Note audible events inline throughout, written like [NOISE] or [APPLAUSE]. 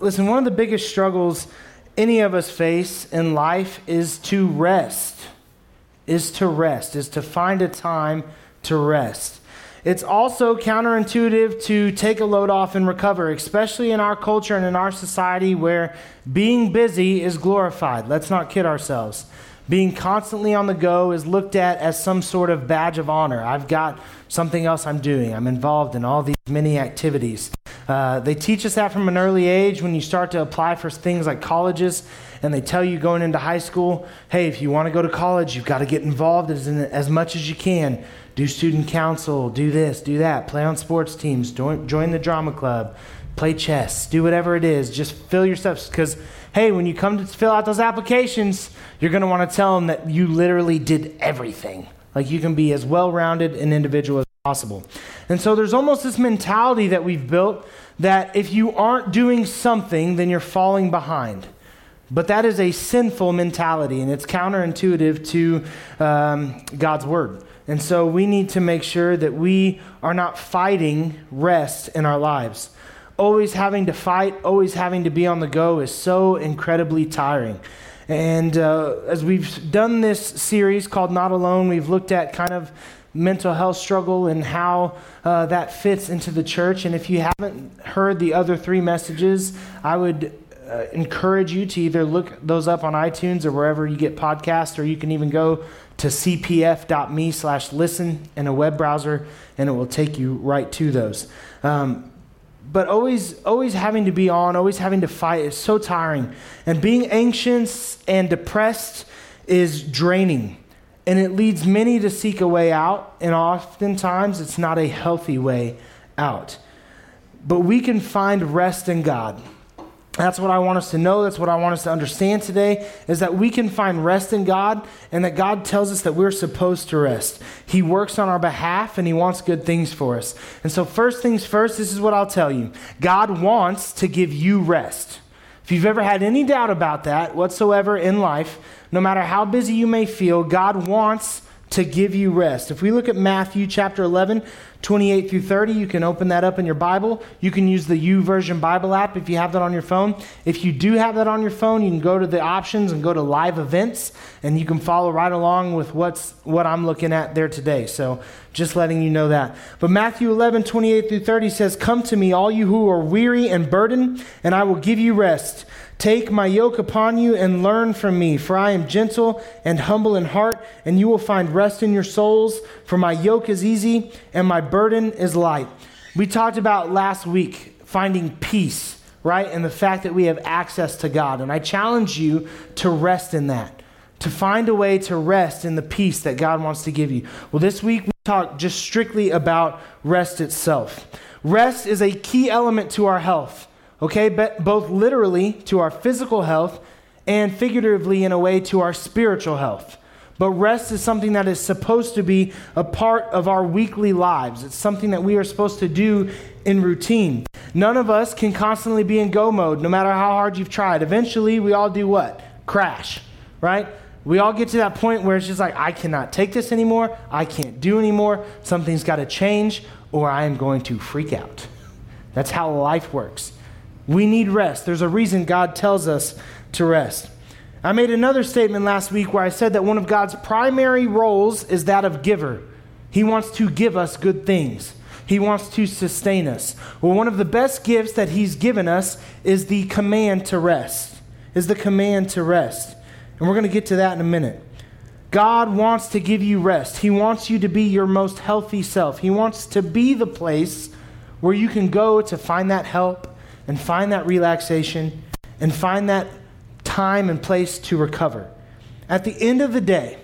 listen, one of the biggest struggles any of us face in life is to rest, is to rest, is to find a time to rest. It's also counterintuitive to take a load off and recover, especially in our culture and in our society where being busy is glorified. Let's not kid ourselves. Being constantly on the go is looked at as some sort of badge of honor. I've got something else I'm doing. I'm involved in all these many activities. Uh, they teach us that from an early age when you start to apply for things like colleges, and they tell you going into high school, hey, if you want to go to college, you've got to get involved as, in, as much as you can do student council, do this, do that, play on sports teams, join, join the drama club, play chess, do whatever it is. Just fill your because, hey, when you come to fill out those applications, you're going to want to tell them that you literally did everything. Like you can be as well rounded an individual as possible. And so there's almost this mentality that we've built that if you aren't doing something, then you're falling behind. But that is a sinful mentality, and it's counterintuitive to um, God's word. And so we need to make sure that we are not fighting rest in our lives. Always having to fight, always having to be on the go is so incredibly tiring. And uh, as we've done this series called Not Alone, we've looked at kind of mental health struggle and how uh, that fits into the church. And if you haven't heard the other three messages, I would uh, encourage you to either look those up on iTunes or wherever you get podcasts, or you can even go to cpf.me slash listen in a web browser, and it will take you right to those. Um, but always, always having to be on, always having to fight is so tiring. And being anxious and depressed is draining. And it leads many to seek a way out, and oftentimes it's not a healthy way out. But we can find rest in God. That's what I want us to know. That's what I want us to understand today is that we can find rest in God and that God tells us that we're supposed to rest. He works on our behalf and He wants good things for us. And so, first things first, this is what I'll tell you God wants to give you rest. If you've ever had any doubt about that whatsoever in life, no matter how busy you may feel, God wants to give you rest. If we look at Matthew chapter 11, 28 through 30. You can open that up in your Bible. You can use the YouVersion Bible app if you have that on your phone. If you do have that on your phone, you can go to the options and go to live events, and you can follow right along with what's what I'm looking at there today. So just letting you know that. But Matthew 11, 28 through 30 says, Come to me, all you who are weary and burdened, and I will give you rest. Take my yoke upon you and learn from me, for I am gentle and humble in heart, and you will find rest in your souls. For my yoke is easy and my burden is light. We talked about last week finding peace, right? And the fact that we have access to God. And I challenge you to rest in that, to find a way to rest in the peace that God wants to give you. Well, this week we talked just strictly about rest itself. Rest is a key element to our health okay? But both literally to our physical health and figuratively in a way to our spiritual health. But rest is something that is supposed to be a part of our weekly lives. It's something that we are supposed to do in routine. None of us can constantly be in go mode, no matter how hard you've tried. Eventually, we all do what? Crash, right? We all get to that point where it's just like, I cannot take this anymore. I can't do anymore. Something's got to change, or I am going to freak out. That's how life works. We need rest. There's a reason God tells us to rest. I made another statement last week where I said that one of God's primary roles is that of giver. He wants to give us good things. He wants to sustain us. Well, one of the best gifts that he's given us is the command to rest. Is the command to rest. And we're going to get to that in a minute. God wants to give you rest. He wants you to be your most healthy self. He wants to be the place where you can go to find that help and find that relaxation and find that time and place to recover. At the end of the day,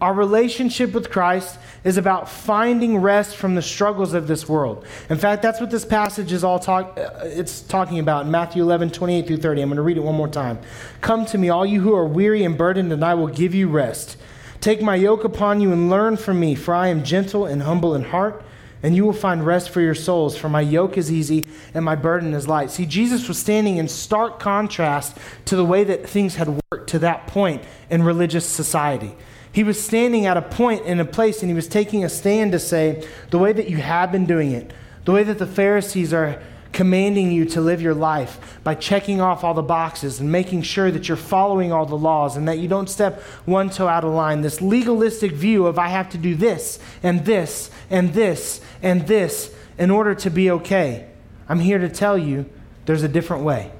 our relationship with Christ is about finding rest from the struggles of this world. In fact, that's what this passage is all talk, uh, it's talking about in Matthew 11, 28 through 30. I'm going to read it one more time. Come to me, all you who are weary and burdened, and I will give you rest. Take my yoke upon you and learn from me, for I am gentle and humble in heart and you will find rest for your souls, for my yoke is easy and my burden is light. See, Jesus was standing in stark contrast to the way that things had worked to that point in religious society. He was standing at a point in a place and he was taking a stand to say, the way that you have been doing it, the way that the Pharisees are commanding you to live your life by checking off all the boxes and making sure that you're following all the laws and that you don't step one toe out of line. This legalistic view of I have to do this and this and this and this in order to be okay. I'm here to tell you there's a different way.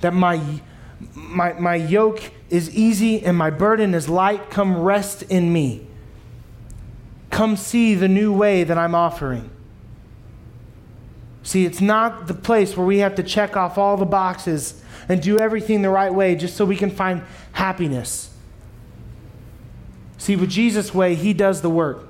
That my, my, my yoke is easy and my burden is light. Come rest in me. Come see the new way that I'm offering. See, it's not the place where we have to check off all the boxes and do everything the right way just so we can find happiness. See, with Jesus' way, He does the work.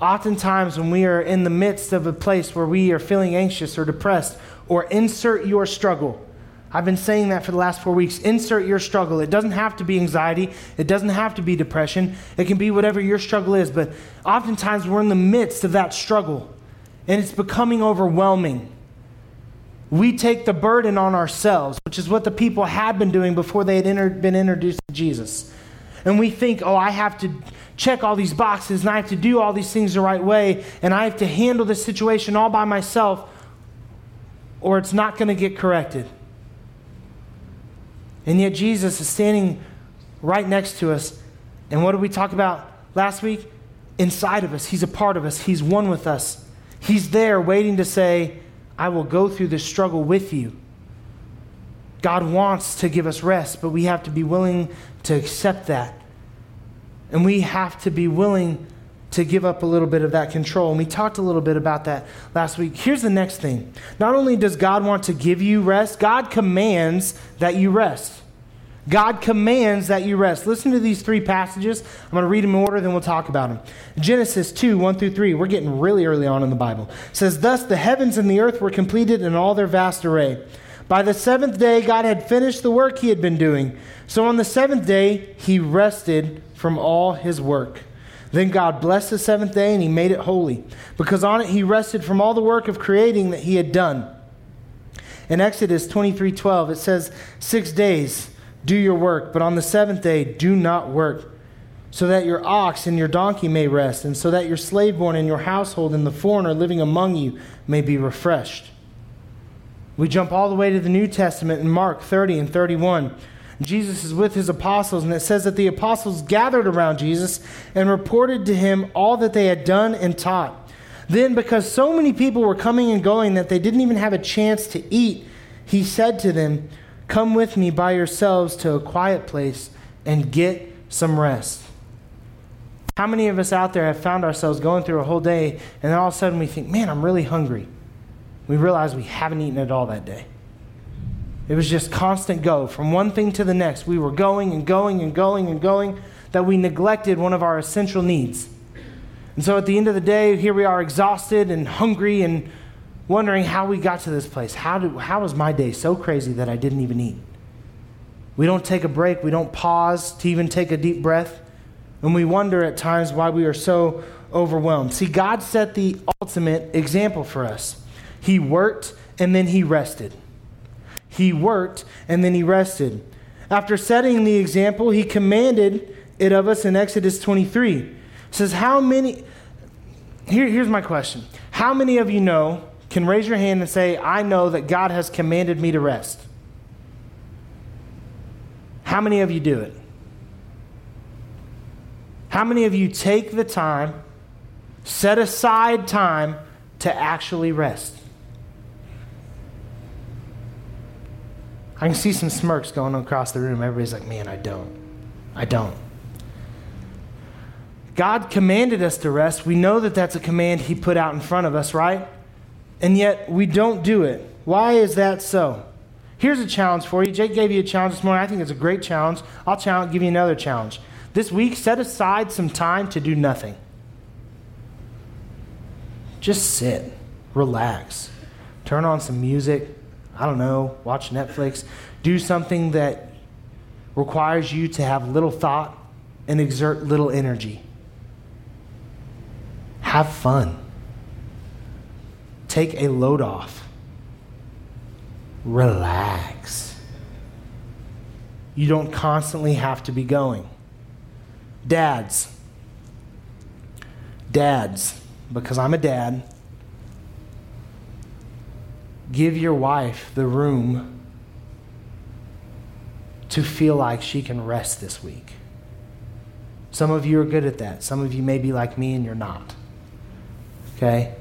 Oftentimes, when we are in the midst of a place where we are feeling anxious or depressed, or insert your struggle, I've been saying that for the last four weeks. Insert your struggle. It doesn't have to be anxiety, it doesn't have to be depression. It can be whatever your struggle is, but oftentimes we're in the midst of that struggle and it's becoming overwhelming. We take the burden on ourselves, which is what the people had been doing before they had been introduced to Jesus. And we think, oh, I have to check all these boxes and I have to do all these things the right way and I have to handle this situation all by myself or it's not going to get corrected. And yet Jesus is standing right next to us. And what did we talk about last week? Inside of us. He's a part of us, He's one with us. He's there waiting to say, I will go through this struggle with you. God wants to give us rest, but we have to be willing to accept that. And we have to be willing to give up a little bit of that control. And we talked a little bit about that last week. Here's the next thing not only does God want to give you rest, God commands that you rest. God commands that you rest. Listen to these three passages. I'm going to read them in order, then we'll talk about them. Genesis 2, 1 through 3. We're getting really early on in the Bible. It says, Thus the heavens and the earth were completed in all their vast array. By the seventh day, God had finished the work he had been doing. So on the seventh day, he rested from all his work. Then God blessed the seventh day and he made it holy, because on it he rested from all the work of creating that he had done. In Exodus 23 12, it says, Six days do your work, but on the seventh day do not work, so that your ox and your donkey may rest, and so that your slave born in your household and the foreigner living among you may be refreshed. We jump all the way to the New Testament in Mark 30 and 31. Jesus is with his apostles, and it says that the apostles gathered around Jesus and reported to him all that they had done and taught. Then, because so many people were coming and going that they didn't even have a chance to eat, he said to them, Come with me by yourselves to a quiet place and get some rest. How many of us out there have found ourselves going through a whole day, and then all of a sudden we think, Man, I'm really hungry? We realize we haven't eaten at all that day. It was just constant go from one thing to the next. We were going and going and going and going that we neglected one of our essential needs. And so at the end of the day, here we are exhausted and hungry and wondering how we got to this place. How, do, how was my day so crazy that I didn't even eat? We don't take a break, we don't pause to even take a deep breath. And we wonder at times why we are so overwhelmed. See, God set the ultimate example for us. He worked and then he rested. He worked and then he rested. After setting the example, he commanded it of us in Exodus 23. It says, How many, here, here's my question. How many of you know, can raise your hand and say, I know that God has commanded me to rest? How many of you do it? How many of you take the time, set aside time to actually rest? I can see some smirks going across the room. Everybody's like, man, I don't. I don't. God commanded us to rest. We know that that's a command He put out in front of us, right? And yet we don't do it. Why is that so? Here's a challenge for you. Jake gave you a challenge this morning. I think it's a great challenge. I'll challenge, give you another challenge. This week, set aside some time to do nothing. Just sit, relax, turn on some music, I don't know, watch Netflix, do something that requires you to have little thought and exert little energy. Have fun. Take a load off. Relax. You don't constantly have to be going. Dads, dads, because I'm a dad, give your wife the room to feel like she can rest this week. Some of you are good at that. Some of you may be like me and you're not. Okay?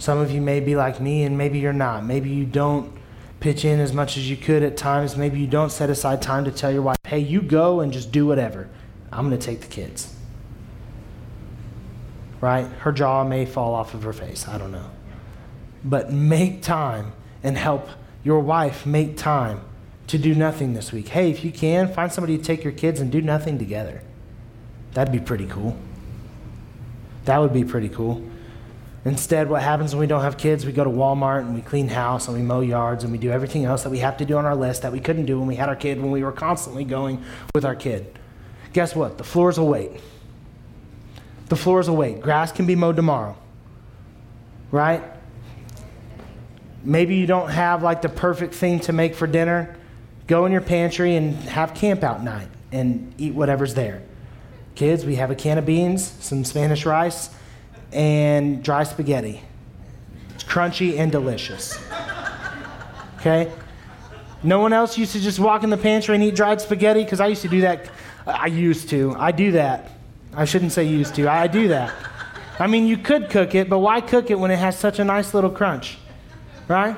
Some of you may be like me and maybe you're not. Maybe you don't pitch in as much as you could at times. Maybe you don't set aside time to tell your wife, hey, you go and just do whatever. I'm going to take the kids. Right? Her jaw may fall off of her face. I don't know. But make time and help your wife make time to do nothing this week. Hey, if you can, find somebody to take your kids and do nothing together. That'd be pretty cool. That would be pretty cool. Instead, what happens when we don't have kids, we go to Walmart and we clean house and we mow yards and we do everything else that we have to do on our list that we couldn't do when we had our kid, when we were constantly going with our kid. Guess what? The floors will wait. The floors will wait. Grass can be mowed tomorrow. Right? Maybe you don't have like the perfect thing to make for dinner. Go in your pantry and have camp out night and eat whatever's there. Kids, we have a can of beans, some Spanish rice, and dry spaghetti. It's crunchy and delicious. Okay? No one else used to just walk in the pantry and eat dried spaghetti? Because I used to do that. I used to. I do that. I shouldn't say used to. I do that. I mean, you could cook it, but why cook it when it has such a nice little crunch? Right?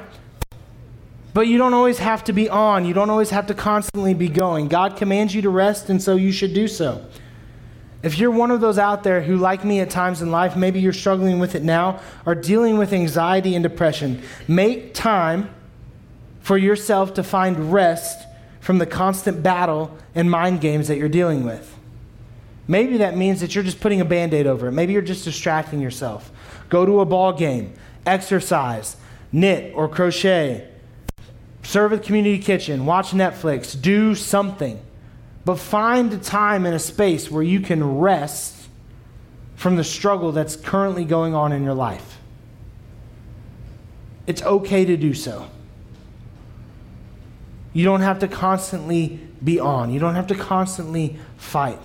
But you don't always have to be on. You don't always have to constantly be going. God commands you to rest, and so you should do so. If you're one of those out there who, like me at times in life, maybe you're struggling with it now, are dealing with anxiety and depression, make time for yourself to find rest from the constant battle and mind games that you're dealing with. Maybe that means that you're just putting a band aid over it. Maybe you're just distracting yourself. Go to a ball game, exercise, knit or crochet, serve at the community kitchen, watch Netflix, do something. But find a time and a space where you can rest from the struggle that's currently going on in your life. It's okay to do so. You don't have to constantly be on, you don't have to constantly fight.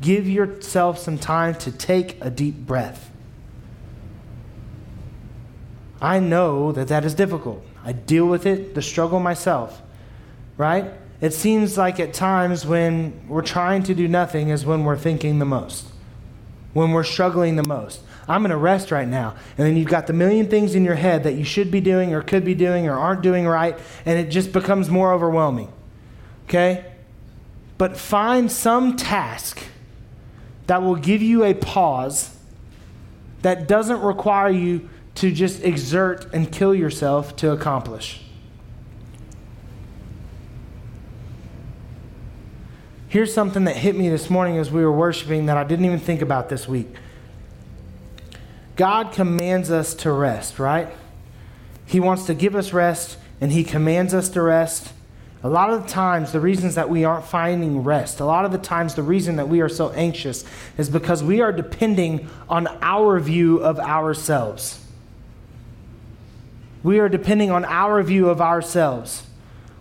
Give yourself some time to take a deep breath. I know that that is difficult. I deal with it, the struggle myself, right? It seems like at times when we're trying to do nothing is when we're thinking the most, when we're struggling the most. I'm going to rest right now. And then you've got the million things in your head that you should be doing or could be doing or aren't doing right, and it just becomes more overwhelming. Okay? But find some task that will give you a pause that doesn't require you to just exert and kill yourself to accomplish. Here's something that hit me this morning as we were worshiping that I didn't even think about this week. God commands us to rest, right? He wants to give us rest and He commands us to rest. A lot of the times, the reasons that we aren't finding rest, a lot of the times, the reason that we are so anxious is because we are depending on our view of ourselves. We are depending on our view of ourselves.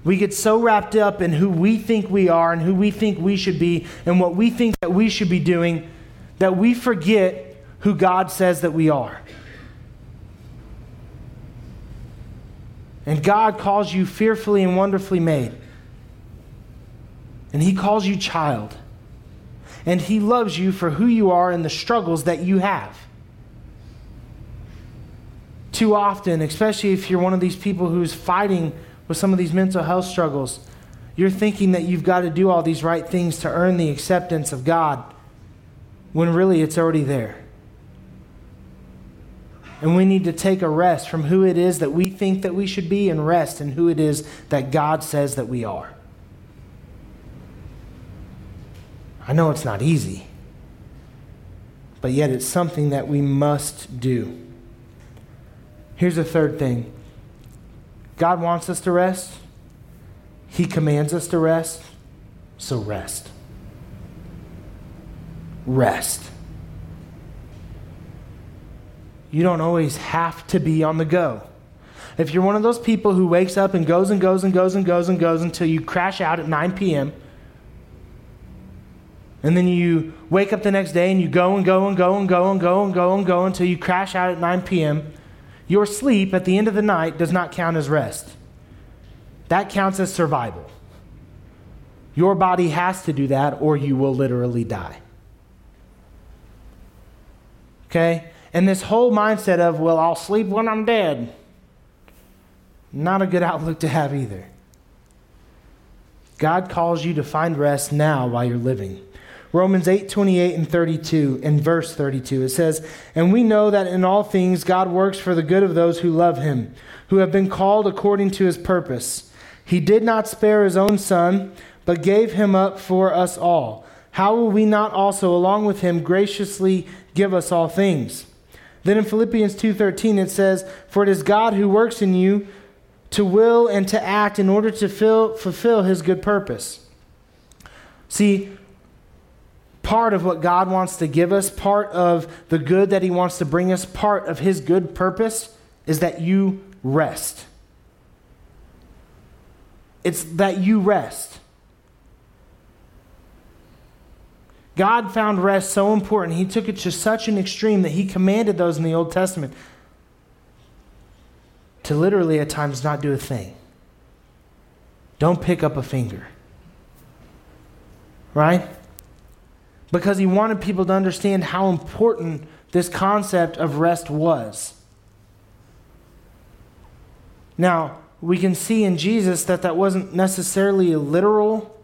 We get so wrapped up in who we think we are and who we think we should be and what we think that we should be doing that we forget who God says that we are. And God calls you fearfully and wonderfully made. And He calls you child. And He loves you for who you are and the struggles that you have. Too often, especially if you're one of these people who's fighting with some of these mental health struggles, you're thinking that you've got to do all these right things to earn the acceptance of God when really it's already there. And we need to take a rest from who it is that we think that we should be and rest in who it is that God says that we are. I know it's not easy, but yet it's something that we must do. Here's the third thing God wants us to rest, He commands us to rest, so rest. Rest. You don't always have to be on the go. If you're one of those people who wakes up and goes and goes and goes and goes and goes until you crash out at 9 p.m., and then you wake up the next day and you go and go and go and go and go and go and go until you crash out at 9 p.m., Your sleep at the end of the night does not count as rest. That counts as survival. Your body has to do that, or you will literally die. Okay? And this whole mindset of, well, I'll sleep when I'm dead, not a good outlook to have either. God calls you to find rest now while you're living. Romans 8, 28 and 32, in verse 32, it says, And we know that in all things God works for the good of those who love him, who have been called according to his purpose. He did not spare his own son, but gave him up for us all. How will we not also, along with him, graciously give us all things? Then in Philippians 2:13 it says, "For it is God who works in you to will and to act in order to fill, fulfill his good purpose." See, part of what God wants to give us, part of the good that he wants to bring us, part of his good purpose is that you rest. It's that you rest. God found rest so important, he took it to such an extreme that he commanded those in the Old Testament to literally at times not do a thing. Don't pick up a finger. Right? Because he wanted people to understand how important this concept of rest was. Now, we can see in Jesus that that wasn't necessarily a literal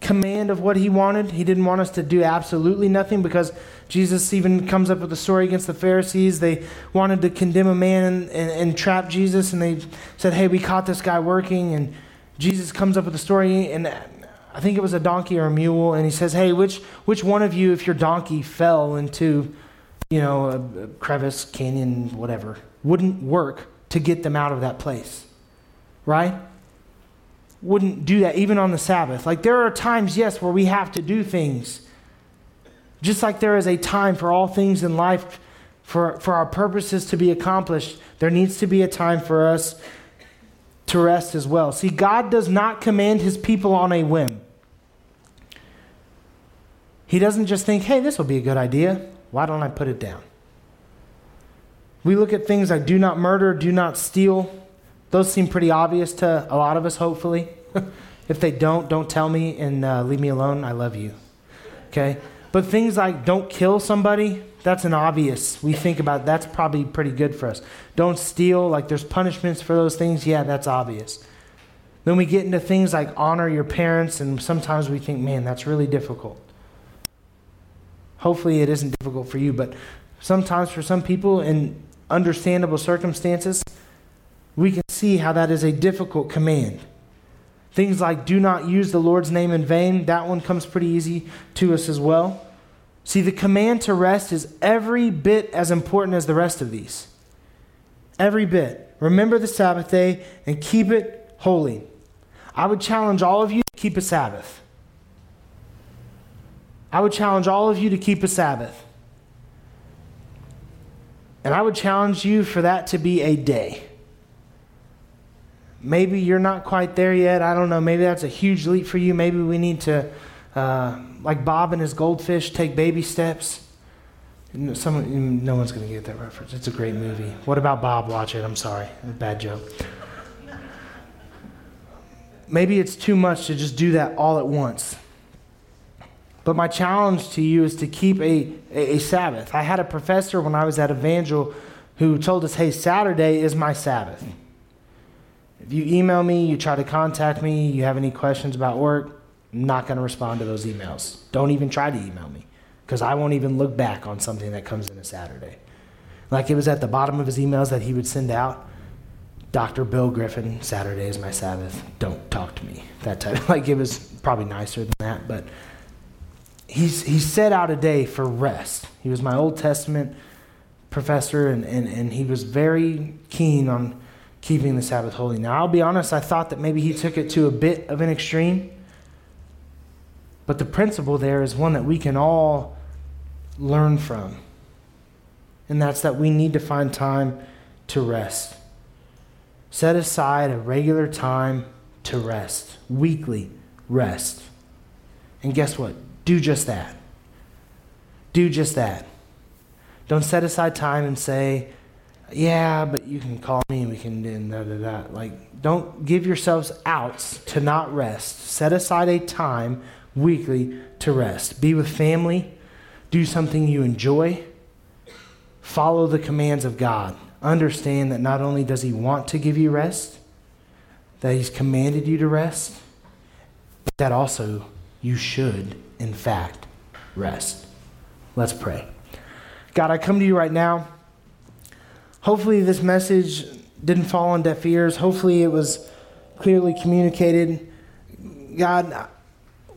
command of what he wanted. He didn't want us to do absolutely nothing because Jesus even comes up with a story against the Pharisees. They wanted to condemn a man and, and, and, trap Jesus, and they said, Hey, we caught this guy working. And Jesus comes up with a story, and I think it was a donkey or a mule, and he says, Hey, which, which one of you, if your donkey fell into, you know, a, a crevice, canyon, whatever, wouldn't work to get them out of that place? Right? wouldn't do that even on the Sabbath. Like there are times, yes, where we have to do things. Just like there is a time for all things in life for, for our purposes to be accomplished, there needs to be a time for us to rest as well. See, God does not command his people on a whim. He doesn't just think, hey, this will be a good idea. Why don't I put it down? We look at things like do not murder, do not steal, those seem pretty obvious to a lot of us, hopefully. [LAUGHS] if they don't, don't tell me and uh, leave me alone. I love you. Okay? But things like don't kill somebody, that's an obvious. We think about that's probably pretty good for us. Don't steal, like there's punishments for those things. Yeah, that's obvious. Then we get into things like honor your parents, and sometimes we think, man, that's really difficult. Hopefully, it isn't difficult for you, but sometimes for some people in understandable circumstances, we can see how that is a difficult command. Things like do not use the Lord's name in vain, that one comes pretty easy to us as well. See, the command to rest is every bit as important as the rest of these. Every bit. Remember the Sabbath day and keep it holy. I would challenge all of you to keep a Sabbath. I would challenge all of you to keep a Sabbath. And I would challenge you for that to be a day. Maybe you're not quite there yet. I don't know. Maybe that's a huge leap for you. Maybe we need to, uh, like Bob and his goldfish, take baby steps. Some, no one's going to get that reference. It's a great movie. What about Bob? Watch it. I'm sorry. Bad joke. Maybe it's too much to just do that all at once. But my challenge to you is to keep a, a, a Sabbath. I had a professor when I was at Evangel who told us, hey, Saturday is my Sabbath. If you email me, you try to contact me, you have any questions about work, I'm not going to respond to those emails. Don't even try to email me because I won't even look back on something that comes in a Saturday. Like it was at the bottom of his emails that he would send out Dr. Bill Griffin, Saturday is my Sabbath. Don't talk to me. That type. [LAUGHS] Like it was probably nicer than that, but he's, he set out a day for rest. He was my Old Testament professor, and, and, and he was very keen on keeping the Sabbath holy. Now, I'll be honest, I thought that maybe he took it to a bit of an extreme. But the principle there is one that we can all learn from. And that's that we need to find time to rest. Set aside a regular time to rest, weekly rest. And guess what? Do just that. Do just that. Don't set aside time and say, yeah, but you can call me and we can do da da da. Like, don't give yourselves outs to not rest. Set aside a time weekly to rest. Be with family. Do something you enjoy. Follow the commands of God. Understand that not only does He want to give you rest, that He's commanded you to rest, but that also you should, in fact, rest. Let's pray. God, I come to you right now. Hopefully, this message didn't fall on deaf ears. Hopefully, it was clearly communicated. God,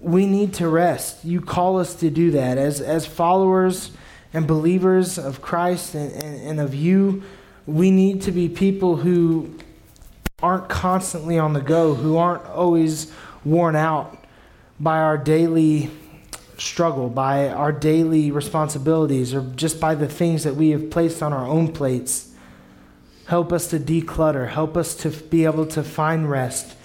we need to rest. You call us to do that. As, as followers and believers of Christ and, and, and of you, we need to be people who aren't constantly on the go, who aren't always worn out by our daily struggle, by our daily responsibilities, or just by the things that we have placed on our own plates. Help us to declutter. Help us to be able to find rest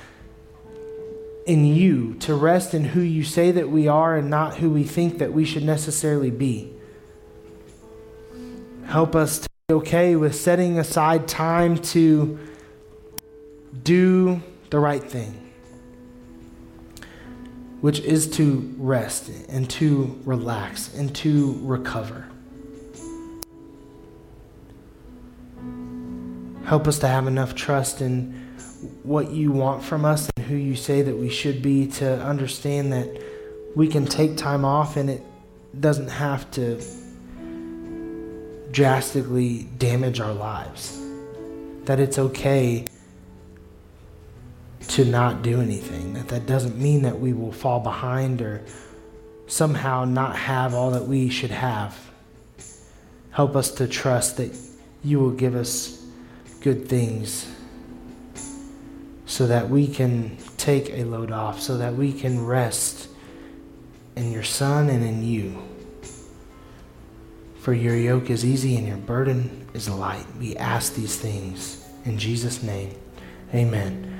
in you, to rest in who you say that we are and not who we think that we should necessarily be. Help us to be okay with setting aside time to do the right thing, which is to rest and to relax and to recover. Help us to have enough trust in what you want from us and who you say that we should be to understand that we can take time off and it doesn't have to drastically damage our lives. That it's okay to not do anything. That that doesn't mean that we will fall behind or somehow not have all that we should have. Help us to trust that you will give us good things so that we can take a load off, so that we can rest in your Son and in you. For your yoke is easy and your burden is light. We ask these things in Jesus' name. Amen.